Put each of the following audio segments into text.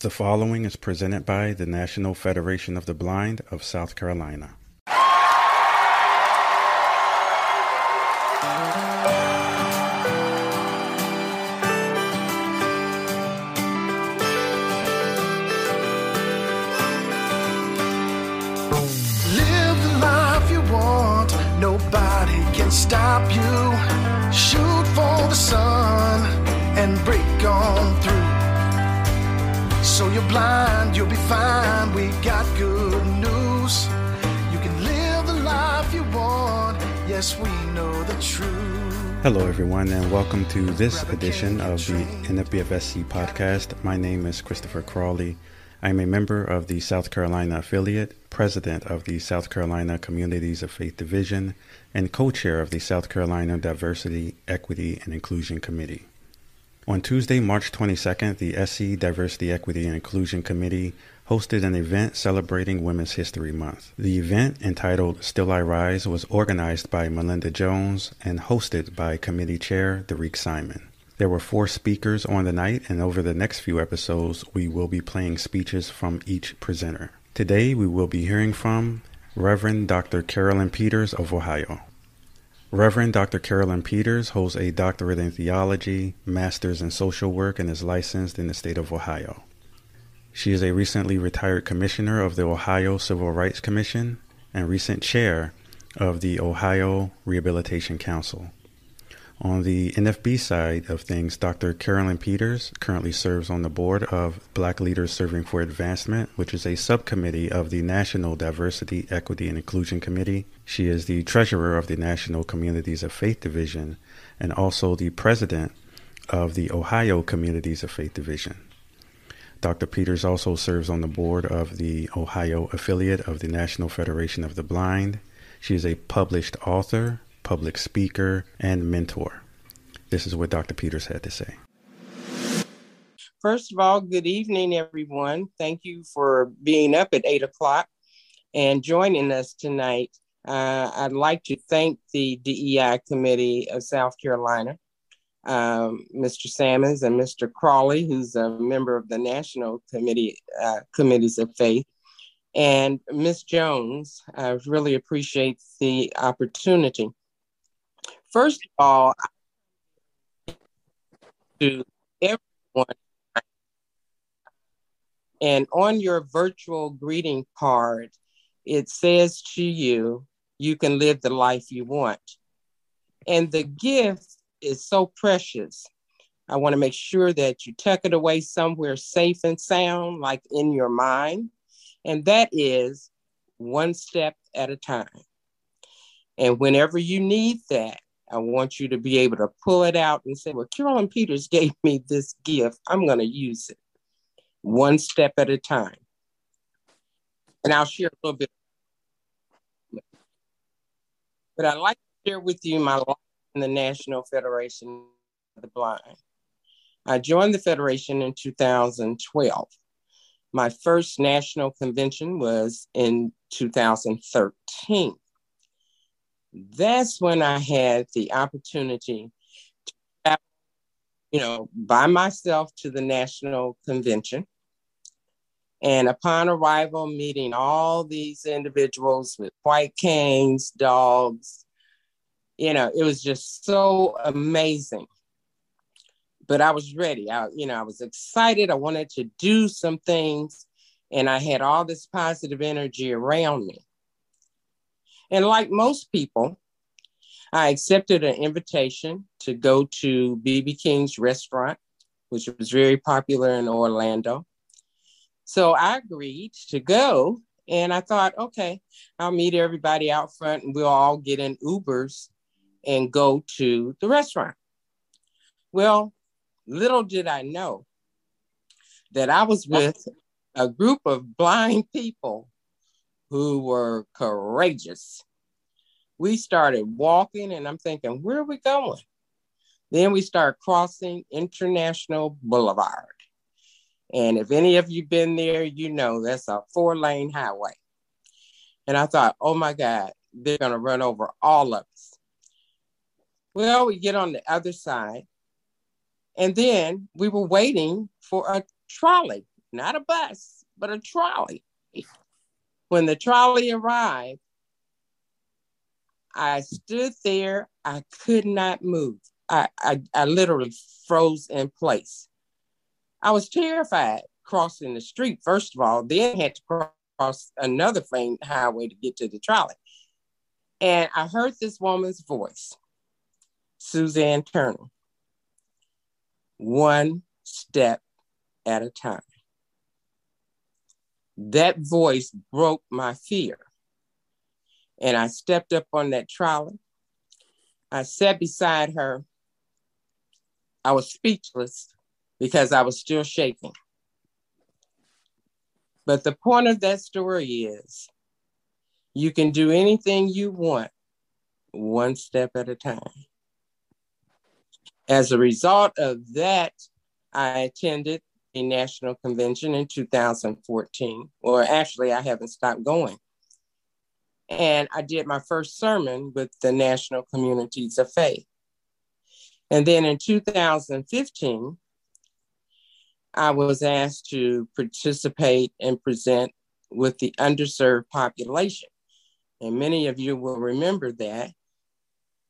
The following is presented by the National Federation of the Blind of South Carolina. Blind, you'll be fine. We got good news. You can live the life you want. Yes, we know the truth. Hello, everyone, and welcome to this edition of the NFBFSC podcast. My name is Christopher Crawley. I'm a member of the South Carolina affiliate, president of the South Carolina Communities of Faith Division, and co chair of the South Carolina Diversity, Equity, and Inclusion Committee. On Tuesday, March 22nd, the SC Diversity, Equity, and Inclusion Committee hosted an event celebrating Women's History Month. The event, entitled Still I Rise, was organized by Melinda Jones and hosted by committee chair Derek Simon. There were four speakers on the night, and over the next few episodes, we will be playing speeches from each presenter. Today, we will be hearing from Reverend Dr. Carolyn Peters of Ohio. Reverend Dr. Carolyn Peters holds a doctorate in theology, master's in social work, and is licensed in the state of Ohio. She is a recently retired commissioner of the Ohio Civil Rights Commission and recent chair of the Ohio Rehabilitation Council. On the NFB side of things, Dr. Carolyn Peters currently serves on the board of Black Leaders Serving for Advancement, which is a subcommittee of the National Diversity, Equity, and Inclusion Committee. She is the treasurer of the National Communities of Faith Division and also the president of the Ohio Communities of Faith Division. Dr. Peters also serves on the board of the Ohio affiliate of the National Federation of the Blind. She is a published author, public speaker, and mentor. This is what Dr. Peters had to say. First of all, good evening, everyone. Thank you for being up at eight o'clock and joining us tonight. Uh, I'd like to thank the DEI Committee of South Carolina, um, Mr. Sammons and Mr. Crawley, who's a member of the National Committee uh, Committees of Faith, and Ms. Jones. I really appreciate the opportunity. First of all, to everyone, and on your virtual greeting card, it says to you, you can live the life you want. And the gift is so precious. I want to make sure that you tuck it away somewhere safe and sound, like in your mind. And that is one step at a time. And whenever you need that, I want you to be able to pull it out and say, Well, Carolyn Peters gave me this gift. I'm going to use it one step at a time. And I'll share a little bit. But I'd like to share with you my life in the National Federation of the Blind. I joined the Federation in 2012. My first national convention was in 2013 that's when I had the opportunity to travel, you know, by myself to the national convention. And upon arrival, meeting all these individuals with white canes, dogs, you know, it was just so amazing. But I was ready. I, you know, I was excited. I wanted to do some things, and I had all this positive energy around me. And like most people, I accepted an invitation to go to BB King's restaurant, which was very popular in Orlando. So I agreed to go. And I thought, okay, I'll meet everybody out front and we'll all get in Ubers and go to the restaurant. Well, little did I know that I was with a group of blind people who were courageous. We started walking, and I'm thinking, where are we going? Then we start crossing International Boulevard. And if any of you been there, you know that's a four lane highway. And I thought, oh my God, they're going to run over all of us. Well, we get on the other side. And then we were waiting for a trolley not a bus, but a trolley. When the trolley arrived, I stood there. I could not move. I, I, I literally froze in place. I was terrified crossing the street, first of all, then had to cross another main highway to get to the trolley. And I heard this woman's voice, Suzanne Turner, one step at a time. That voice broke my fear. And I stepped up on that trolley. I sat beside her. I was speechless because I was still shaking. But the point of that story is you can do anything you want one step at a time. As a result of that, I attended national convention in 2014, or actually, I haven't stopped going. And I did my first sermon with the National Communities of Faith. And then in 2015, I was asked to participate and present with the underserved population. And many of you will remember that.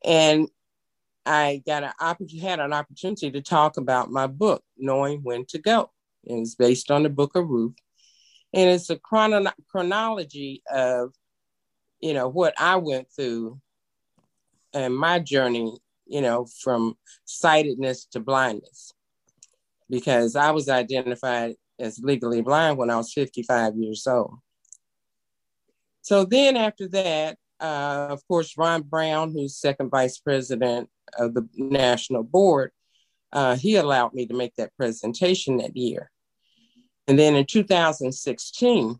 And I got an opportunity, had an opportunity to talk about my book, Knowing When to Go. It's based on the book of Ruth. And it's a chrono- chronology of, you know, what I went through and my journey, you know, from sightedness to blindness because I was identified as legally blind when I was 55 years old. So then after that, uh, of course, Ron Brown, who's second vice president of the national board, uh, he allowed me to make that presentation that year. And then in 2016,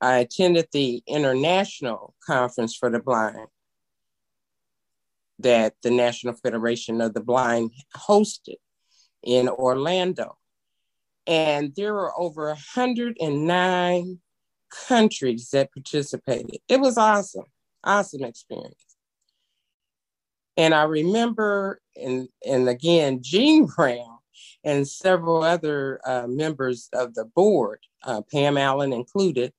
I attended the International Conference for the Blind that the National Federation of the Blind hosted in Orlando. And there were over 109 countries that participated. It was awesome, awesome experience. And I remember, and, and again, Gene Brown and several other uh, members of the board, uh, Pam Allen included,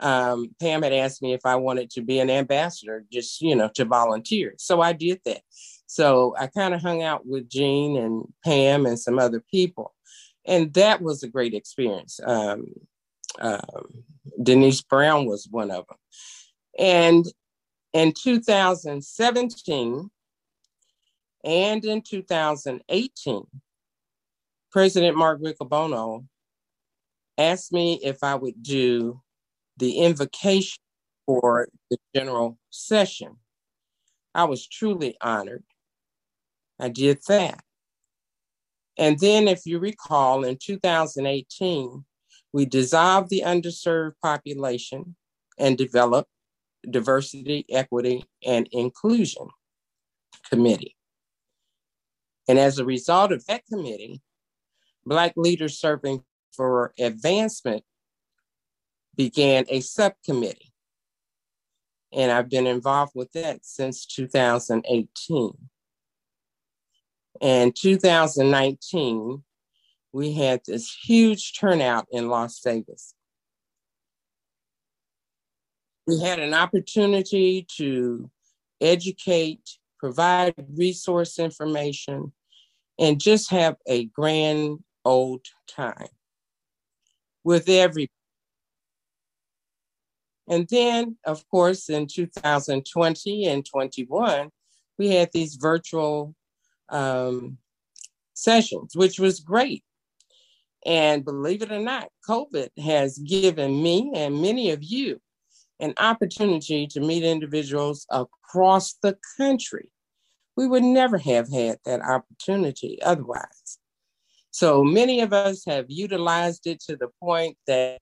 um, Pam had asked me if I wanted to be an ambassador, just, you know, to volunteer. So I did that. So I kind of hung out with Gene and Pam and some other people. And that was a great experience. Um, um, Denise Brown was one of them. And in 2017 and in 2018, President Mark Riccobono asked me if I would do the invocation for the general session. I was truly honored. I did that. And then, if you recall, in 2018, we dissolved the underserved population and develop diversity, equity, and inclusion committee. And as a result of that committee, Black leaders serving for advancement began a subcommittee. And I've been involved with that since 2018. And 2019, we had this huge turnout in Las Vegas. We had an opportunity to educate, provide resource information, and just have a grand old time with every. And then, of course, in 2020 and 21, we had these virtual um, sessions, which was great. And believe it or not, COVID has given me and many of you an opportunity to meet individuals across the country. We would never have had that opportunity otherwise. So many of us have utilized it to the point that,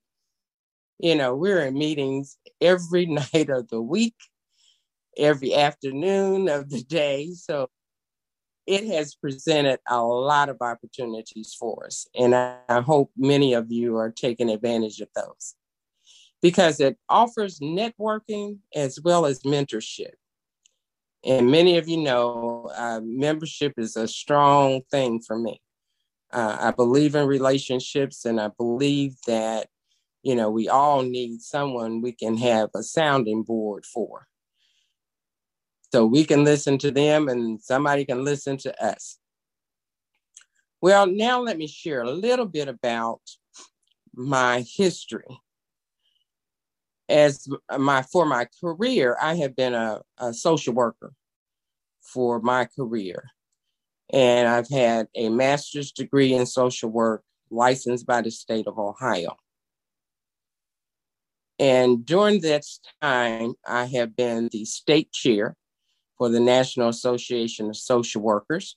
you know, we're in meetings every night of the week, every afternoon of the day. So it has presented a lot of opportunities for us. And I, I, hope many of you are taking advantage of those because it offers networking as well as mentorship. And many of you know uh, membership is a strong thing for me. Uh, I believe in relationships, and I believe that you know we all need someone we can have a sounding board for. So we can listen to them, and somebody can listen to us. Well, now let me share a little bit about my history. As my for my career, I have been a, a social worker for my career. And I've had a master's degree in social work licensed by the state of Ohio. And during this time, I have been the state chair for the National Association of Social Workers.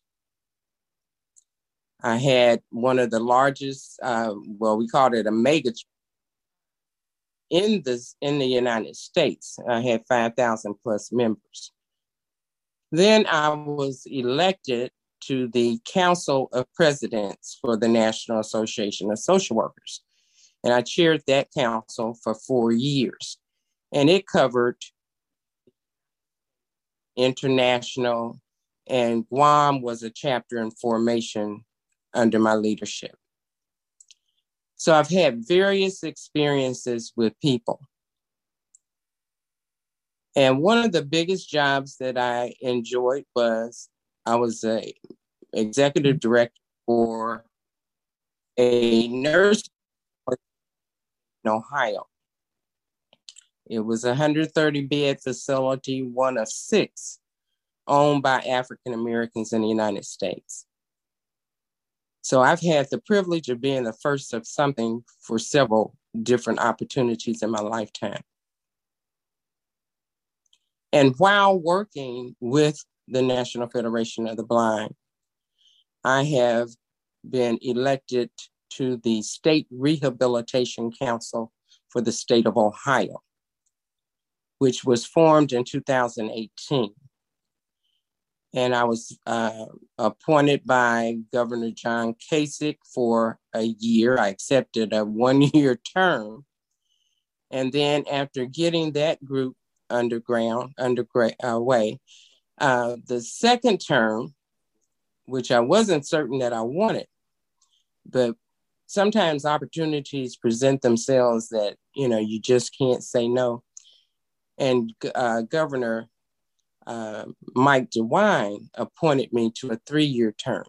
I had one of the largest, uh, well, we called it a mega in this in the United States. I had 5,000 plus members. Then I was elected to the Council of Presidents for the National Association of Social Workers. And I chaired that council for four years. And it covered international, and Guam was a chapter in formation under my leadership. So I've had various experiences with people. And one of the biggest jobs that I enjoyed was I was a executive director for a nurse in Ohio. It was a 130 bed facility, one of six owned by African Americans in the United States. So I've had the privilege of being the first of something for several different opportunities in my lifetime. And while working with the National Federation of the Blind, I have been elected to the State Rehabilitation Council for the state of Ohio, which was formed in 2018 and I was uh, appointed by Governor John Kasich for a year. I accepted a one-year term, and then after getting that group underground, underway, uh, uh, the second term, which I wasn't certain that I wanted, but sometimes opportunities present themselves that you know you just can't say no. And uh, Governor uh, Mike DeWine appointed me to a three year term.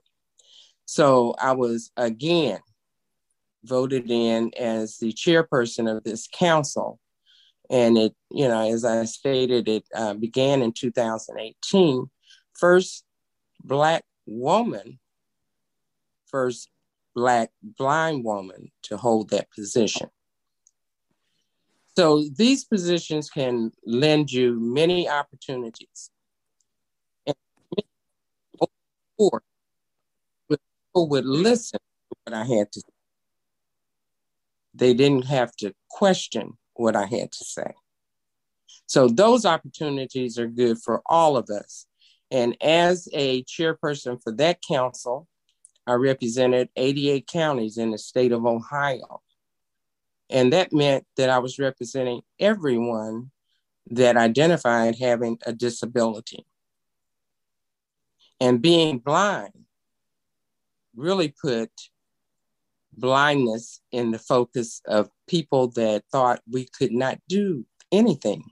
So I was again voted in as the chairperson of this council. And it, you know, as I stated, it uh, began in 2018. First Black woman, first Black blind woman to hold that position. So these positions can lend you many opportunities. And people would listen to what I had to say. They didn't have to question what I had to say. So those opportunities are good for all of us. And as a chairperson for that council, I represented 88 counties in the state of Ohio. And that meant that I was representing everyone that identified having a disability. And being blind really put blindness in the focus of people that thought we could not do anything.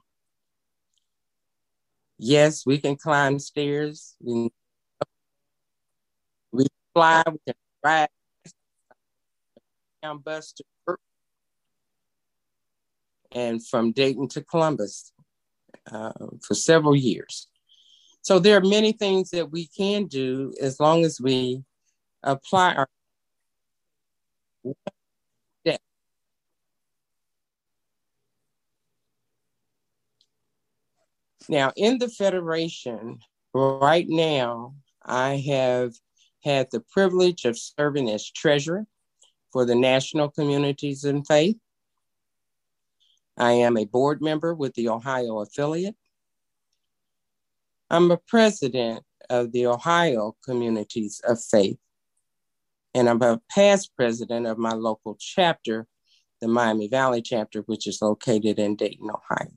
Yes, we can climb stairs, we, we can fly, we can ride down bus to and from Dayton to Columbus uh, for several years. So there are many things that we can do as long as we apply our Now, in the Federation, right now, I have had the privilege of serving as treasurer for the National Communities in Faith. I am a board member with the Ohio affiliate. I'm a president of the Ohio Communities of Faith, and I'm a past president of my local chapter, the Miami Valley chapter, which is located in Dayton, Ohio.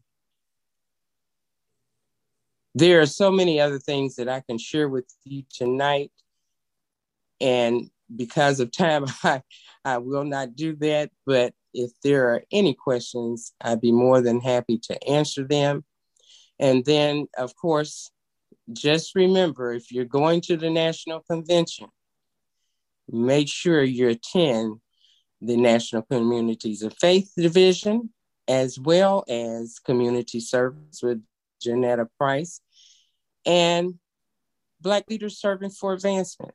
There are so many other things that I can share with you tonight. And because of time, I, I will not do that. But if there are any questions, I'd be more than happy to answer them. And then, of course, just remember if you're going to the National Convention, make sure you attend the National Communities of Faith Division as well as Community Service with Janetta Price and Black Leaders Serving for Advancement.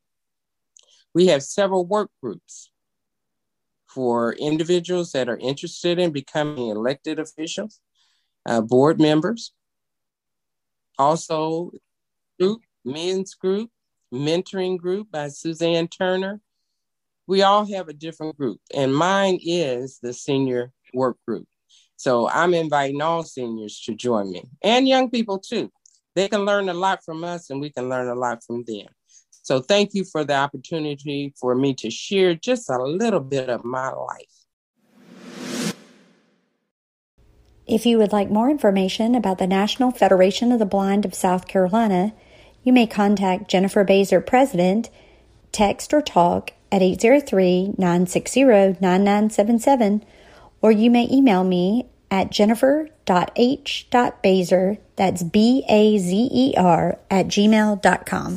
We have several work groups for individuals that are interested in becoming elected officials, uh, board members, also group, men's group, mentoring group by Suzanne Turner. We all have a different group, and mine is the senior work group. So I'm inviting all seniors to join me and young people too. They can learn a lot from us, and we can learn a lot from them. So thank you for the opportunity for me to share just a little bit of my life. If you would like more information about the National Federation of the Blind of South Carolina, you may contact Jennifer Bazer, President, text or talk at 803 960 9977, or you may email me at jennifer.h.bazer, that's B A Z E R, at gmail.com.